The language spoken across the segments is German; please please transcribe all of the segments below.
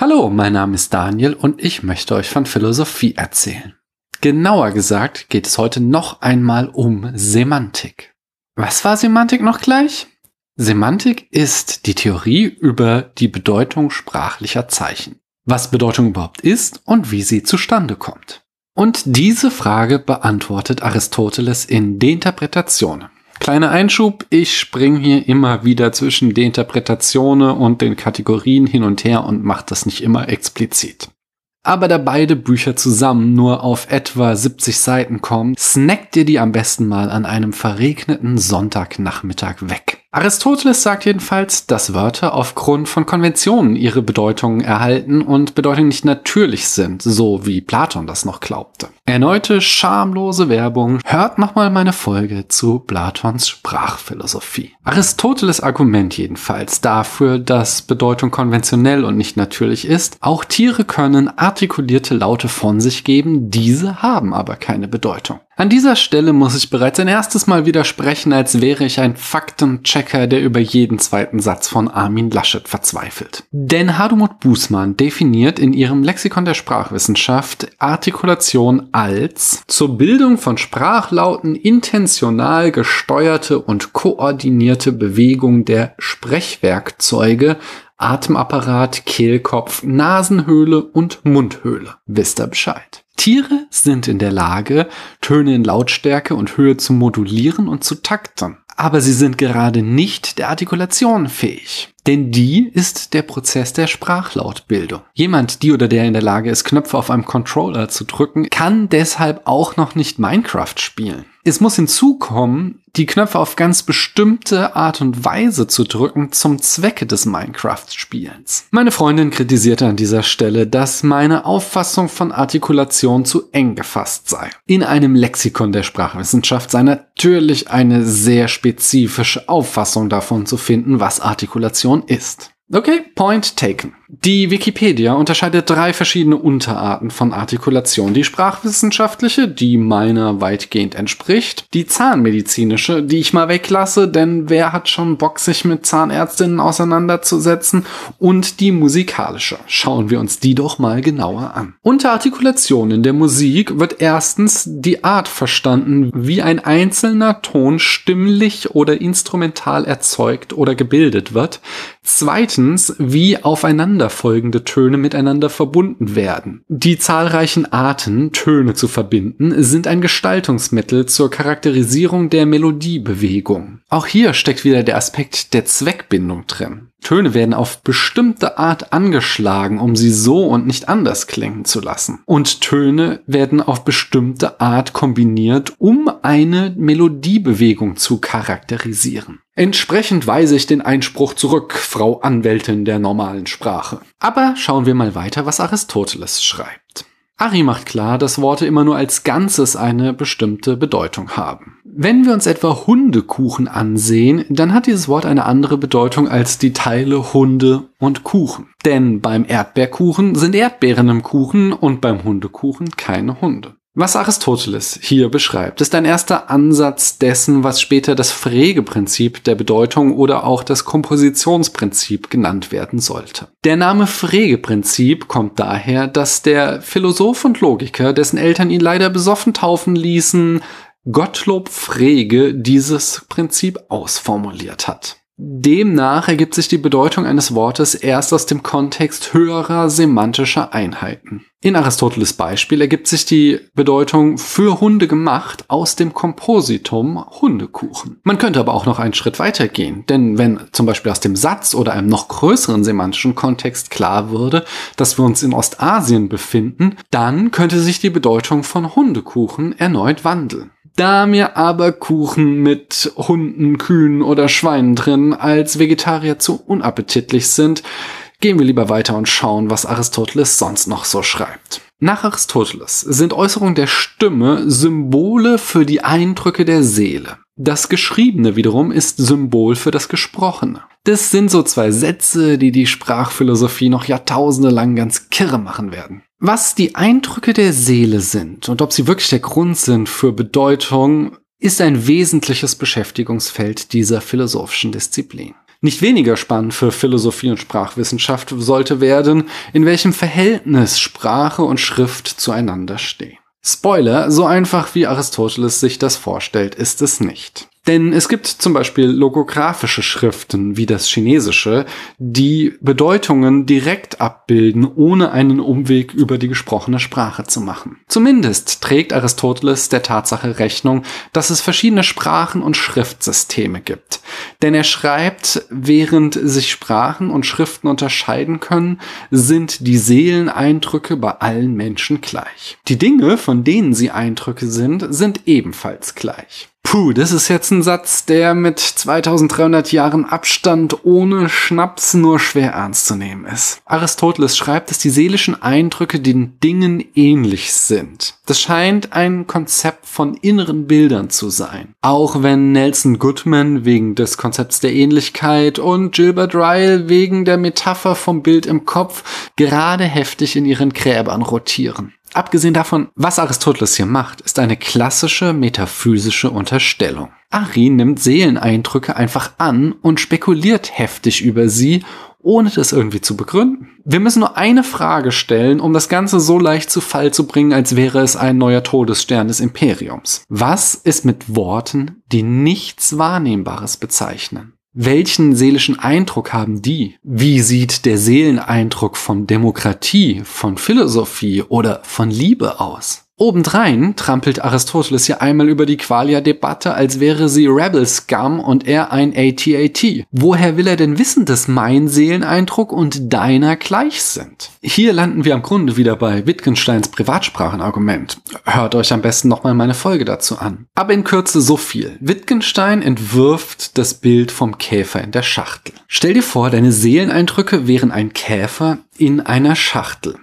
Hallo, mein Name ist Daniel und ich möchte euch von Philosophie erzählen. Genauer gesagt geht es heute noch einmal um Semantik. Was war Semantik noch gleich? Semantik ist die Theorie über die Bedeutung sprachlicher Zeichen. Was Bedeutung überhaupt ist und wie sie zustande kommt. Und diese Frage beantwortet Aristoteles in De Interpretationen. Kleiner Einschub, ich springe hier immer wieder zwischen den Interpretationen und den Kategorien hin und her und mache das nicht immer explizit. Aber da beide Bücher zusammen nur auf etwa 70 Seiten kommen, snackt ihr die am besten mal an einem verregneten Sonntagnachmittag weg. Aristoteles sagt jedenfalls, dass Wörter aufgrund von Konventionen ihre Bedeutungen erhalten und Bedeutungen nicht natürlich sind, so wie Platon das noch glaubte. Erneute schamlose Werbung. Hört nochmal meine Folge zu Platons Sprachphilosophie. Aristoteles Argument jedenfalls dafür, dass Bedeutung konventionell und nicht natürlich ist, auch Tiere können artikulierte Laute von sich geben, diese haben aber keine Bedeutung. An dieser Stelle muss ich bereits ein erstes Mal widersprechen, als wäre ich ein Faktenchecker, der über jeden zweiten Satz von Armin Laschet verzweifelt. Denn Hadumut Bußmann definiert in ihrem Lexikon der Sprachwissenschaft Artikulation als zur Bildung von Sprachlauten intentional gesteuerte und koordinierte Bewegung der Sprechwerkzeuge Atemapparat, Kehlkopf, Nasenhöhle und Mundhöhle. Wisst ihr Bescheid. Tiere sind in der Lage, Töne in Lautstärke und Höhe zu modulieren und zu takten. Aber sie sind gerade nicht der Artikulation fähig. Denn die ist der Prozess der Sprachlautbildung. Jemand, die oder der in der Lage ist, Knöpfe auf einem Controller zu drücken, kann deshalb auch noch nicht Minecraft spielen. Es muss hinzukommen, die Knöpfe auf ganz bestimmte Art und Weise zu drücken zum Zwecke des Minecraft-Spielens. Meine Freundin kritisierte an dieser Stelle, dass meine Auffassung von Artikulation zu eng gefasst sei. In einem Lexikon der Sprachwissenschaft sei natürlich eine sehr spezifische Auffassung davon zu finden, was Artikulation ist. Okay, point taken. Die Wikipedia unterscheidet drei verschiedene Unterarten von Artikulation. Die sprachwissenschaftliche, die meiner weitgehend entspricht. Die zahnmedizinische, die ich mal weglasse, denn wer hat schon Bock, sich mit Zahnärztinnen auseinanderzusetzen? Und die musikalische. Schauen wir uns die doch mal genauer an. Unter Artikulation in der Musik wird erstens die Art verstanden, wie ein einzelner Ton stimmlich oder instrumental erzeugt oder gebildet wird. Zweitens, wie aufeinander aufeinanderfolgende Töne miteinander verbunden werden. Die zahlreichen Arten, Töne zu verbinden, sind ein Gestaltungsmittel zur Charakterisierung der Melodiebewegung. Auch hier steckt wieder der Aspekt der Zweckbindung drin. Töne werden auf bestimmte Art angeschlagen, um sie so und nicht anders klingen zu lassen. Und Töne werden auf bestimmte Art kombiniert, um eine Melodiebewegung zu charakterisieren. Entsprechend weise ich den Einspruch zurück, Frau Anwältin der normalen Sprache. Aber schauen wir mal weiter, was Aristoteles schreibt. Ari macht klar, dass Worte immer nur als Ganzes eine bestimmte Bedeutung haben. Wenn wir uns etwa Hundekuchen ansehen, dann hat dieses Wort eine andere Bedeutung als die Teile Hunde und Kuchen. Denn beim Erdbeerkuchen sind Erdbeeren im Kuchen und beim Hundekuchen keine Hunde. Was Aristoteles hier beschreibt, ist ein erster Ansatz dessen, was später das Frege-Prinzip der Bedeutung oder auch das Kompositionsprinzip genannt werden sollte. Der Name Frege-Prinzip kommt daher, dass der Philosoph und Logiker, dessen Eltern ihn leider besoffen taufen ließen, Gottlob Frege dieses Prinzip ausformuliert hat. Demnach ergibt sich die Bedeutung eines Wortes erst aus dem Kontext höherer semantischer Einheiten. In Aristoteles Beispiel ergibt sich die Bedeutung für Hunde gemacht aus dem Kompositum Hundekuchen. Man könnte aber auch noch einen Schritt weiter gehen, denn wenn zum Beispiel aus dem Satz oder einem noch größeren semantischen Kontext klar würde, dass wir uns in Ostasien befinden, dann könnte sich die Bedeutung von Hundekuchen erneut wandeln. Da mir aber Kuchen mit Hunden, Kühen oder Schweinen drin als Vegetarier zu unappetitlich sind, gehen wir lieber weiter und schauen, was Aristoteles sonst noch so schreibt. Nach Aristoteles sind Äußerungen der Stimme Symbole für die Eindrücke der Seele. Das Geschriebene wiederum ist Symbol für das Gesprochene. Das sind so zwei Sätze, die die Sprachphilosophie noch jahrtausende lang ganz kirre machen werden. Was die Eindrücke der Seele sind und ob sie wirklich der Grund sind für Bedeutung, ist ein wesentliches Beschäftigungsfeld dieser philosophischen Disziplin. Nicht weniger spannend für Philosophie und Sprachwissenschaft sollte werden, in welchem Verhältnis Sprache und Schrift zueinander stehen. Spoiler, so einfach wie Aristoteles sich das vorstellt, ist es nicht. Denn es gibt zum Beispiel logographische Schriften wie das Chinesische, die Bedeutungen direkt abbilden, ohne einen Umweg über die gesprochene Sprache zu machen. Zumindest trägt Aristoteles der Tatsache Rechnung, dass es verschiedene Sprachen und Schriftsysteme gibt. Denn er schreibt, während sich Sprachen und Schriften unterscheiden können, sind die Seeleneindrücke bei allen Menschen gleich. Die Dinge, von denen sie Eindrücke sind, sind ebenfalls gleich. Puh, das ist jetzt ein Satz, der mit 2300 Jahren Abstand ohne Schnaps nur schwer ernst zu nehmen ist. Aristoteles schreibt, dass die seelischen Eindrücke den Dingen ähnlich sind. Das scheint ein Konzept von inneren Bildern zu sein. Auch wenn Nelson Goodman wegen des Konzepts der Ähnlichkeit und Gilbert Ryle wegen der Metapher vom Bild im Kopf gerade heftig in ihren Gräbern rotieren. Abgesehen davon, was Aristoteles hier macht, ist eine klassische metaphysische Unterstellung. Ari nimmt Seeleneindrücke einfach an und spekuliert heftig über sie, ohne das irgendwie zu begründen. Wir müssen nur eine Frage stellen, um das Ganze so leicht zu Fall zu bringen, als wäre es ein neuer Todesstern des Imperiums. Was ist mit Worten, die nichts Wahrnehmbares bezeichnen? Welchen seelischen Eindruck haben die? Wie sieht der Seeleneindruck von Demokratie, von Philosophie oder von Liebe aus? Obendrein trampelt Aristoteles hier einmal über die Qualia-Debatte, als wäre sie Rebel Scum und er ein ATAT. Woher will er denn wissen, dass mein Seeleneindruck und deiner gleich sind? Hier landen wir am Grunde wieder bei Wittgensteins Privatsprachenargument. Hört euch am besten nochmal meine Folge dazu an. Aber in Kürze so viel. Wittgenstein entwirft das Bild vom Käfer in der Schachtel. Stell dir vor, deine Seeleneindrücke wären ein Käfer in einer Schachtel.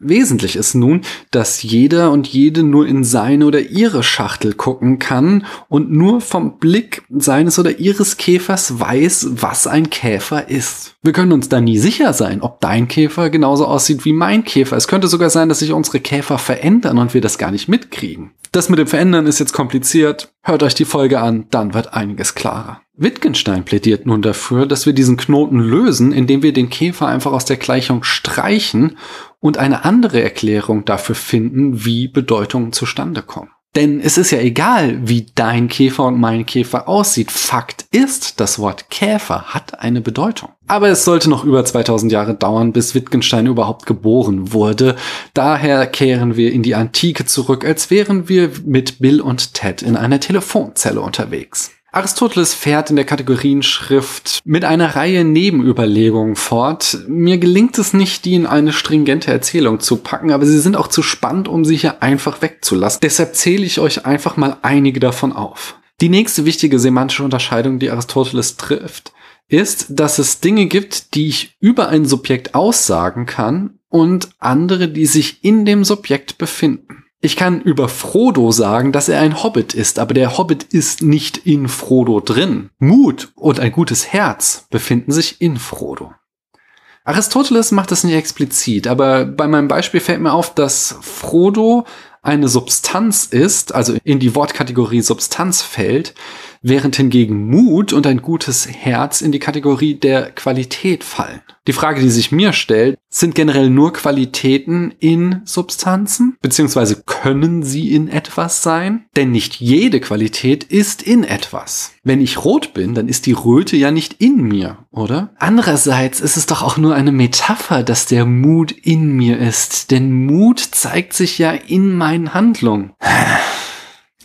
Wesentlich ist nun, dass jeder und jede nur in seine oder ihre Schachtel gucken kann und nur vom Blick seines oder ihres Käfers weiß, was ein Käfer ist. Wir können uns da nie sicher sein, ob dein Käfer genauso aussieht wie mein Käfer. Es könnte sogar sein, dass sich unsere Käfer verändern und wir das gar nicht mitkriegen. Das mit dem Verändern ist jetzt kompliziert. Hört euch die Folge an, dann wird einiges klarer. Wittgenstein plädiert nun dafür, dass wir diesen Knoten lösen, indem wir den Käfer einfach aus der Gleichung streichen und eine andere Erklärung dafür finden, wie Bedeutungen zustande kommen. Denn es ist ja egal, wie dein Käfer und mein Käfer aussieht. Fakt ist, das Wort Käfer hat eine Bedeutung. Aber es sollte noch über 2000 Jahre dauern, bis Wittgenstein überhaupt geboren wurde. Daher kehren wir in die Antike zurück, als wären wir mit Bill und Ted in einer Telefonzelle unterwegs. Aristoteles fährt in der Kategorienschrift mit einer Reihe Nebenüberlegungen fort. Mir gelingt es nicht, die in eine stringente Erzählung zu packen, aber sie sind auch zu spannend, um sie hier einfach wegzulassen. Deshalb zähle ich euch einfach mal einige davon auf. Die nächste wichtige semantische Unterscheidung, die Aristoteles trifft, ist, dass es Dinge gibt, die ich über ein Subjekt aussagen kann und andere, die sich in dem Subjekt befinden. Ich kann über Frodo sagen, dass er ein Hobbit ist, aber der Hobbit ist nicht in Frodo drin. Mut und ein gutes Herz befinden sich in Frodo. Aristoteles macht das nicht explizit, aber bei meinem Beispiel fällt mir auf, dass Frodo eine Substanz ist, also in die Wortkategorie Substanz fällt, während hingegen Mut und ein gutes Herz in die Kategorie der Qualität fallen. Die Frage, die sich mir stellt, sind generell nur Qualitäten in Substanzen, beziehungsweise können sie in etwas sein? Denn nicht jede Qualität ist in etwas. Wenn ich rot bin, dann ist die Röte ja nicht in mir, oder? Andererseits ist es doch auch nur eine Metapher, dass der Mut in mir ist, denn Mut zeigt sich ja in meinen Handlungen.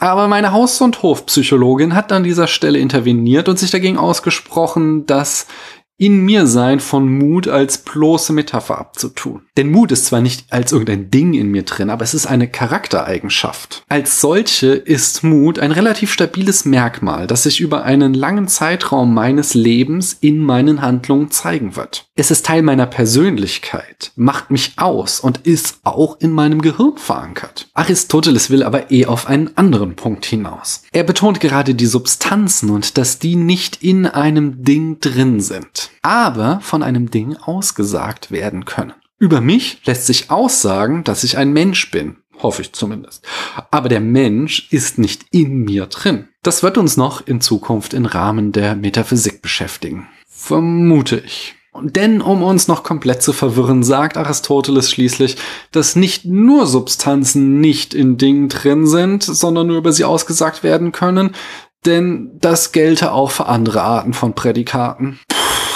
Aber meine Haus- und Hofpsychologin hat an dieser Stelle interveniert und sich dagegen ausgesprochen, dass in mir sein von Mut als bloße Metapher abzutun. Denn Mut ist zwar nicht als irgendein Ding in mir drin, aber es ist eine Charaktereigenschaft. Als solche ist Mut ein relativ stabiles Merkmal, das sich über einen langen Zeitraum meines Lebens in meinen Handlungen zeigen wird. Es ist Teil meiner Persönlichkeit, macht mich aus und ist auch in meinem Gehirn verankert. Aristoteles will aber eh auf einen anderen Punkt hinaus. Er betont gerade die Substanzen und dass die nicht in einem Ding drin sind aber von einem Ding ausgesagt werden können. Über mich lässt sich aussagen, dass ich ein Mensch bin. Hoffe ich zumindest. Aber der Mensch ist nicht in mir drin. Das wird uns noch in Zukunft im Rahmen der Metaphysik beschäftigen. Vermute ich. Denn um uns noch komplett zu verwirren, sagt Aristoteles schließlich, dass nicht nur Substanzen nicht in Dingen drin sind, sondern nur über sie ausgesagt werden können, denn das gelte auch für andere Arten von Prädikaten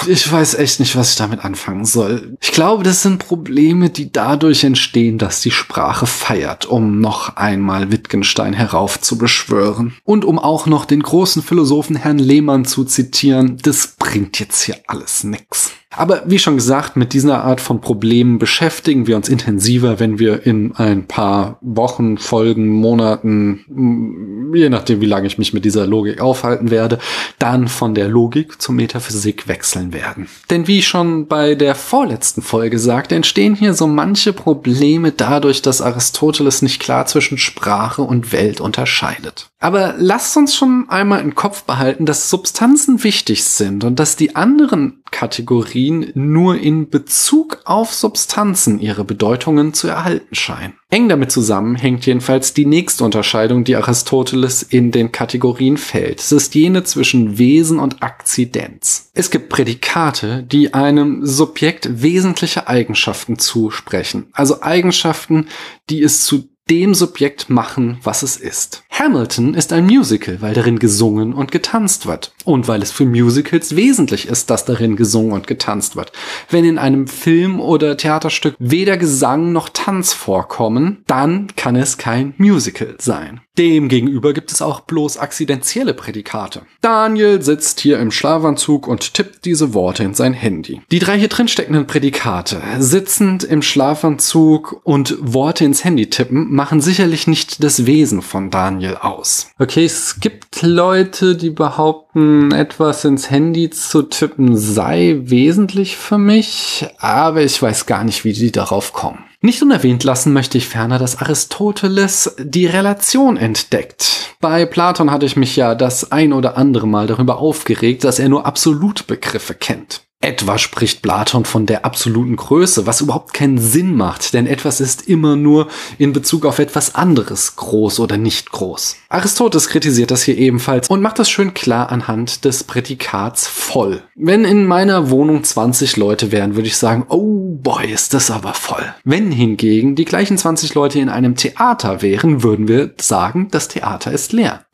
ich weiß echt nicht, was ich damit anfangen soll. Ich glaube, das sind Probleme, die dadurch entstehen, dass die Sprache feiert, um noch einmal Wittgenstein heraufzubeschwören. Und um auch noch den großen Philosophen Herrn Lehmann zu zitieren, das bringt jetzt hier alles nix. Aber wie schon gesagt, mit dieser Art von Problemen beschäftigen wir uns intensiver, wenn wir in ein paar Wochen, Folgen, Monaten, je nachdem, wie lange ich mich mit dieser Logik aufhalten werde, dann von der Logik zur Metaphysik wechseln werden. Denn wie schon bei der vorletzten Folge sagte, entstehen hier so manche Probleme dadurch, dass Aristoteles nicht klar zwischen Sprache und Welt unterscheidet. Aber lasst uns schon einmal im Kopf behalten, dass Substanzen wichtig sind und dass die anderen Kategorien nur in Bezug auf Substanzen ihre Bedeutungen zu erhalten scheinen. Eng damit zusammen hängt jedenfalls die nächste Unterscheidung, die Aristoteles in den Kategorien fällt. Es ist jene zwischen Wesen und Akzidenz. Es gibt Prädikate, die einem Subjekt wesentliche Eigenschaften zusprechen. Also Eigenschaften, die es zu dem Subjekt machen, was es ist. Hamilton ist ein Musical, weil darin gesungen und getanzt wird. Und weil es für Musicals wesentlich ist, dass darin gesungen und getanzt wird. Wenn in einem Film oder Theaterstück weder Gesang noch Tanz vorkommen, dann kann es kein Musical sein. Demgegenüber gibt es auch bloß akzidentielle Prädikate. Daniel sitzt hier im Schlafanzug und tippt diese Worte in sein Handy. Die drei hier drin steckenden Prädikate, sitzend im Schlafanzug und Worte ins Handy tippen, machen sicherlich nicht das Wesen von Daniel aus. Okay, es gibt Leute, die behaupten, etwas ins Handy zu tippen sei wesentlich für mich, aber ich weiß gar nicht, wie die darauf kommen. Nicht unerwähnt lassen möchte ich ferner, dass Aristoteles die Relation entdeckt. Bei Platon hatte ich mich ja das ein oder andere Mal darüber aufgeregt, dass er nur Absolutbegriffe kennt. Etwa spricht Platon von der absoluten Größe, was überhaupt keinen Sinn macht, denn etwas ist immer nur in Bezug auf etwas anderes groß oder nicht groß. Aristoteles kritisiert das hier ebenfalls und macht das schön klar anhand des Prädikats voll. Wenn in meiner Wohnung 20 Leute wären, würde ich sagen, oh boy, ist das aber voll. Wenn hingegen die gleichen 20 Leute in einem Theater wären, würden wir sagen, das Theater ist leer.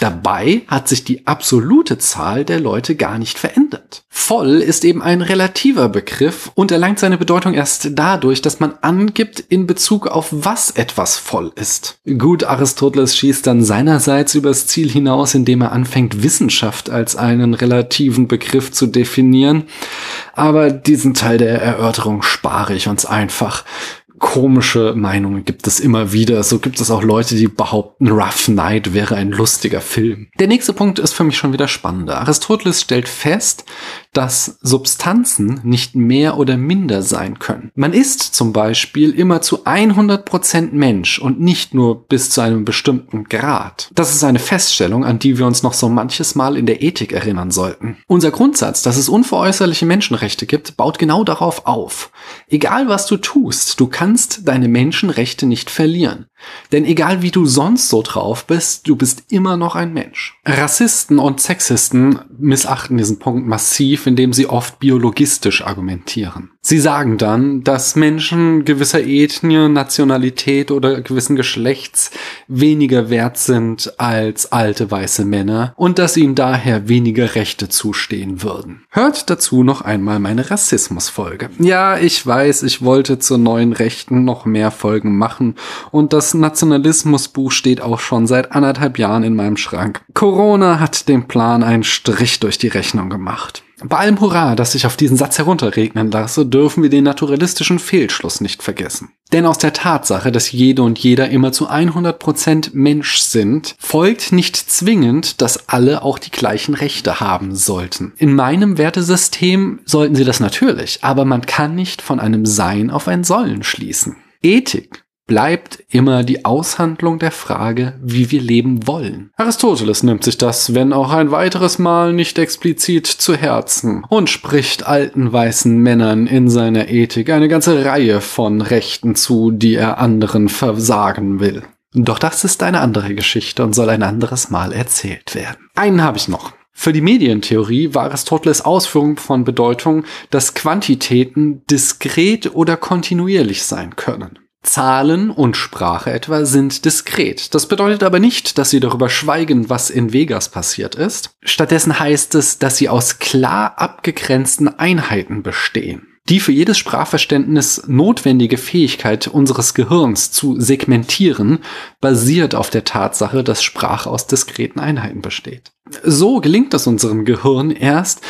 Dabei hat sich die absolute Zahl der Leute gar nicht verändert. Voll ist eben ein relativer Begriff und erlangt seine Bedeutung erst dadurch, dass man angibt in Bezug auf was etwas voll ist. Gut, Aristoteles schießt dann seinerseits übers Ziel hinaus, indem er anfängt, Wissenschaft als einen relativen Begriff zu definieren. Aber diesen Teil der Erörterung spare ich uns einfach komische Meinungen gibt es immer wieder. So gibt es auch Leute, die behaupten, Rough Night wäre ein lustiger Film. Der nächste Punkt ist für mich schon wieder spannender. Aristoteles stellt fest, dass Substanzen nicht mehr oder minder sein können. Man ist zum Beispiel immer zu 100 Prozent Mensch und nicht nur bis zu einem bestimmten Grad. Das ist eine Feststellung, an die wir uns noch so manches Mal in der Ethik erinnern sollten. Unser Grundsatz, dass es unveräußerliche Menschenrechte gibt, baut genau darauf auf. Egal was du tust, du kannst deine Menschenrechte nicht verlieren. Denn egal wie du sonst so drauf bist, du bist immer noch ein Mensch. Rassisten und Sexisten missachten diesen Punkt massiv, indem sie oft biologistisch argumentieren. Sie sagen dann, dass Menschen gewisser Ethnie, Nationalität oder gewissen Geschlechts weniger wert sind als alte weiße Männer und dass ihnen daher weniger Rechte zustehen würden. Hört dazu noch einmal meine Rassismusfolge. Ja, ich weiß, ich wollte zur neuen Recht Rechten noch mehr Folgen machen und das Nationalismusbuch steht auch schon seit anderthalb Jahren in meinem Schrank. Corona hat dem Plan einen Strich durch die Rechnung gemacht. Bei allem Hurra, das sich auf diesen Satz herunterregnen lasse, dürfen wir den naturalistischen Fehlschluss nicht vergessen. Denn aus der Tatsache, dass jede und jeder immer zu 100% Mensch sind, folgt nicht zwingend, dass alle auch die gleichen Rechte haben sollten. In meinem Wertesystem sollten sie das natürlich, aber man kann nicht von einem Sein auf ein Sollen schließen. Ethik bleibt immer die Aushandlung der Frage, wie wir leben wollen. Aristoteles nimmt sich das, wenn auch ein weiteres Mal nicht explizit zu Herzen und spricht alten weißen Männern in seiner Ethik eine ganze Reihe von Rechten zu, die er anderen versagen will. Doch das ist eine andere Geschichte und soll ein anderes Mal erzählt werden. Einen habe ich noch. Für die Medientheorie war Aristoteles Ausführung von Bedeutung, dass Quantitäten diskret oder kontinuierlich sein können. Zahlen und Sprache etwa sind diskret. Das bedeutet aber nicht, dass sie darüber schweigen, was in Vegas passiert ist. Stattdessen heißt es, dass sie aus klar abgegrenzten Einheiten bestehen. Die für jedes Sprachverständnis notwendige Fähigkeit unseres Gehirns zu segmentieren basiert auf der Tatsache, dass Sprache aus diskreten Einheiten besteht. So gelingt es unserem Gehirn erst,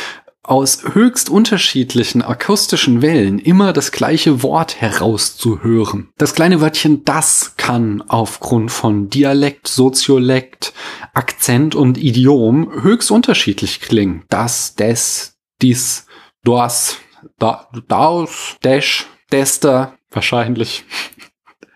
aus höchst unterschiedlichen akustischen Wellen immer das gleiche Wort herauszuhören. Das kleine Wörtchen das kann aufgrund von Dialekt, Soziolekt, Akzent und Idiom höchst unterschiedlich klingen. Das, des, dies, das, da, daus, dash, dester, wahrscheinlich.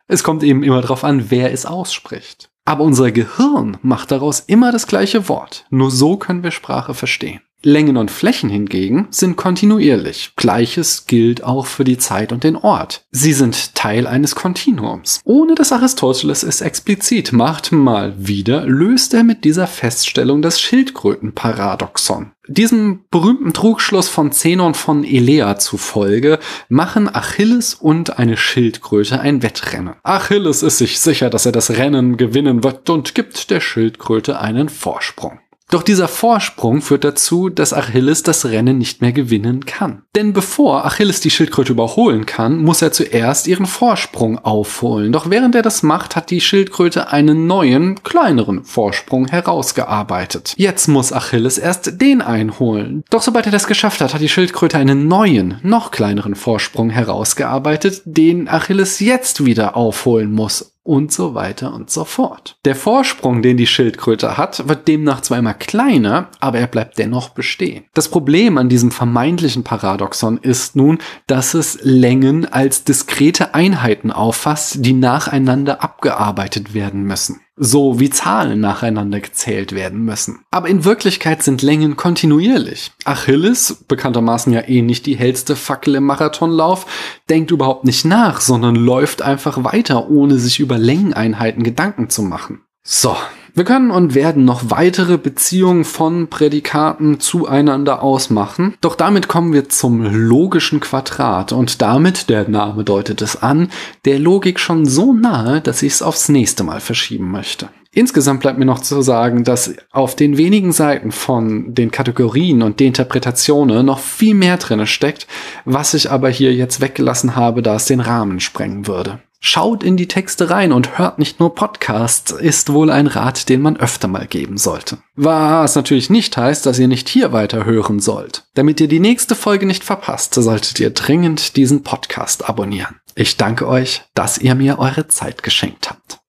Es kommt eben immer darauf an, wer es ausspricht. Aber unser Gehirn macht daraus immer das gleiche Wort. Nur so können wir Sprache verstehen. Längen und Flächen hingegen sind kontinuierlich. Gleiches gilt auch für die Zeit und den Ort. Sie sind Teil eines Kontinuums. Ohne dass Aristoteles es explizit macht, mal wieder löst er mit dieser Feststellung das Schildkrötenparadoxon. Diesem berühmten Trugschluss von Zenon von Elea zufolge machen Achilles und eine Schildkröte ein Wettrennen. Achilles ist sich sicher, dass er das Rennen gewinnen wird und gibt der Schildkröte einen Vorsprung. Doch dieser Vorsprung führt dazu, dass Achilles das Rennen nicht mehr gewinnen kann. Denn bevor Achilles die Schildkröte überholen kann, muss er zuerst ihren Vorsprung aufholen. Doch während er das macht, hat die Schildkröte einen neuen, kleineren Vorsprung herausgearbeitet. Jetzt muss Achilles erst den einholen. Doch sobald er das geschafft hat, hat die Schildkröte einen neuen, noch kleineren Vorsprung herausgearbeitet, den Achilles jetzt wieder aufholen muss und so weiter und so fort. Der Vorsprung, den die Schildkröte hat, wird demnach zwar immer kleiner, aber er bleibt dennoch bestehen. Das Problem an diesem vermeintlichen Paradoxon ist nun, dass es Längen als diskrete Einheiten auffasst, die nacheinander abgearbeitet werden müssen so wie Zahlen nacheinander gezählt werden müssen. Aber in Wirklichkeit sind Längen kontinuierlich. Achilles, bekanntermaßen ja eh nicht die hellste Fackel im Marathonlauf, denkt überhaupt nicht nach, sondern läuft einfach weiter, ohne sich über Längeneinheiten Gedanken zu machen. So, wir können und werden noch weitere Beziehungen von Prädikaten zueinander ausmachen, doch damit kommen wir zum logischen Quadrat und damit, der Name deutet es an, der Logik schon so nahe, dass ich es aufs nächste Mal verschieben möchte. Insgesamt bleibt mir noch zu sagen, dass auf den wenigen Seiten von den Kategorien und den Interpretationen noch viel mehr drinne steckt, was ich aber hier jetzt weggelassen habe, da es den Rahmen sprengen würde. Schaut in die Texte rein und hört nicht nur Podcasts, ist wohl ein Rat, den man öfter mal geben sollte. Was natürlich nicht heißt, dass ihr nicht hier weiter hören sollt. Damit ihr die nächste Folge nicht verpasst, solltet ihr dringend diesen Podcast abonnieren. Ich danke euch, dass ihr mir eure Zeit geschenkt habt.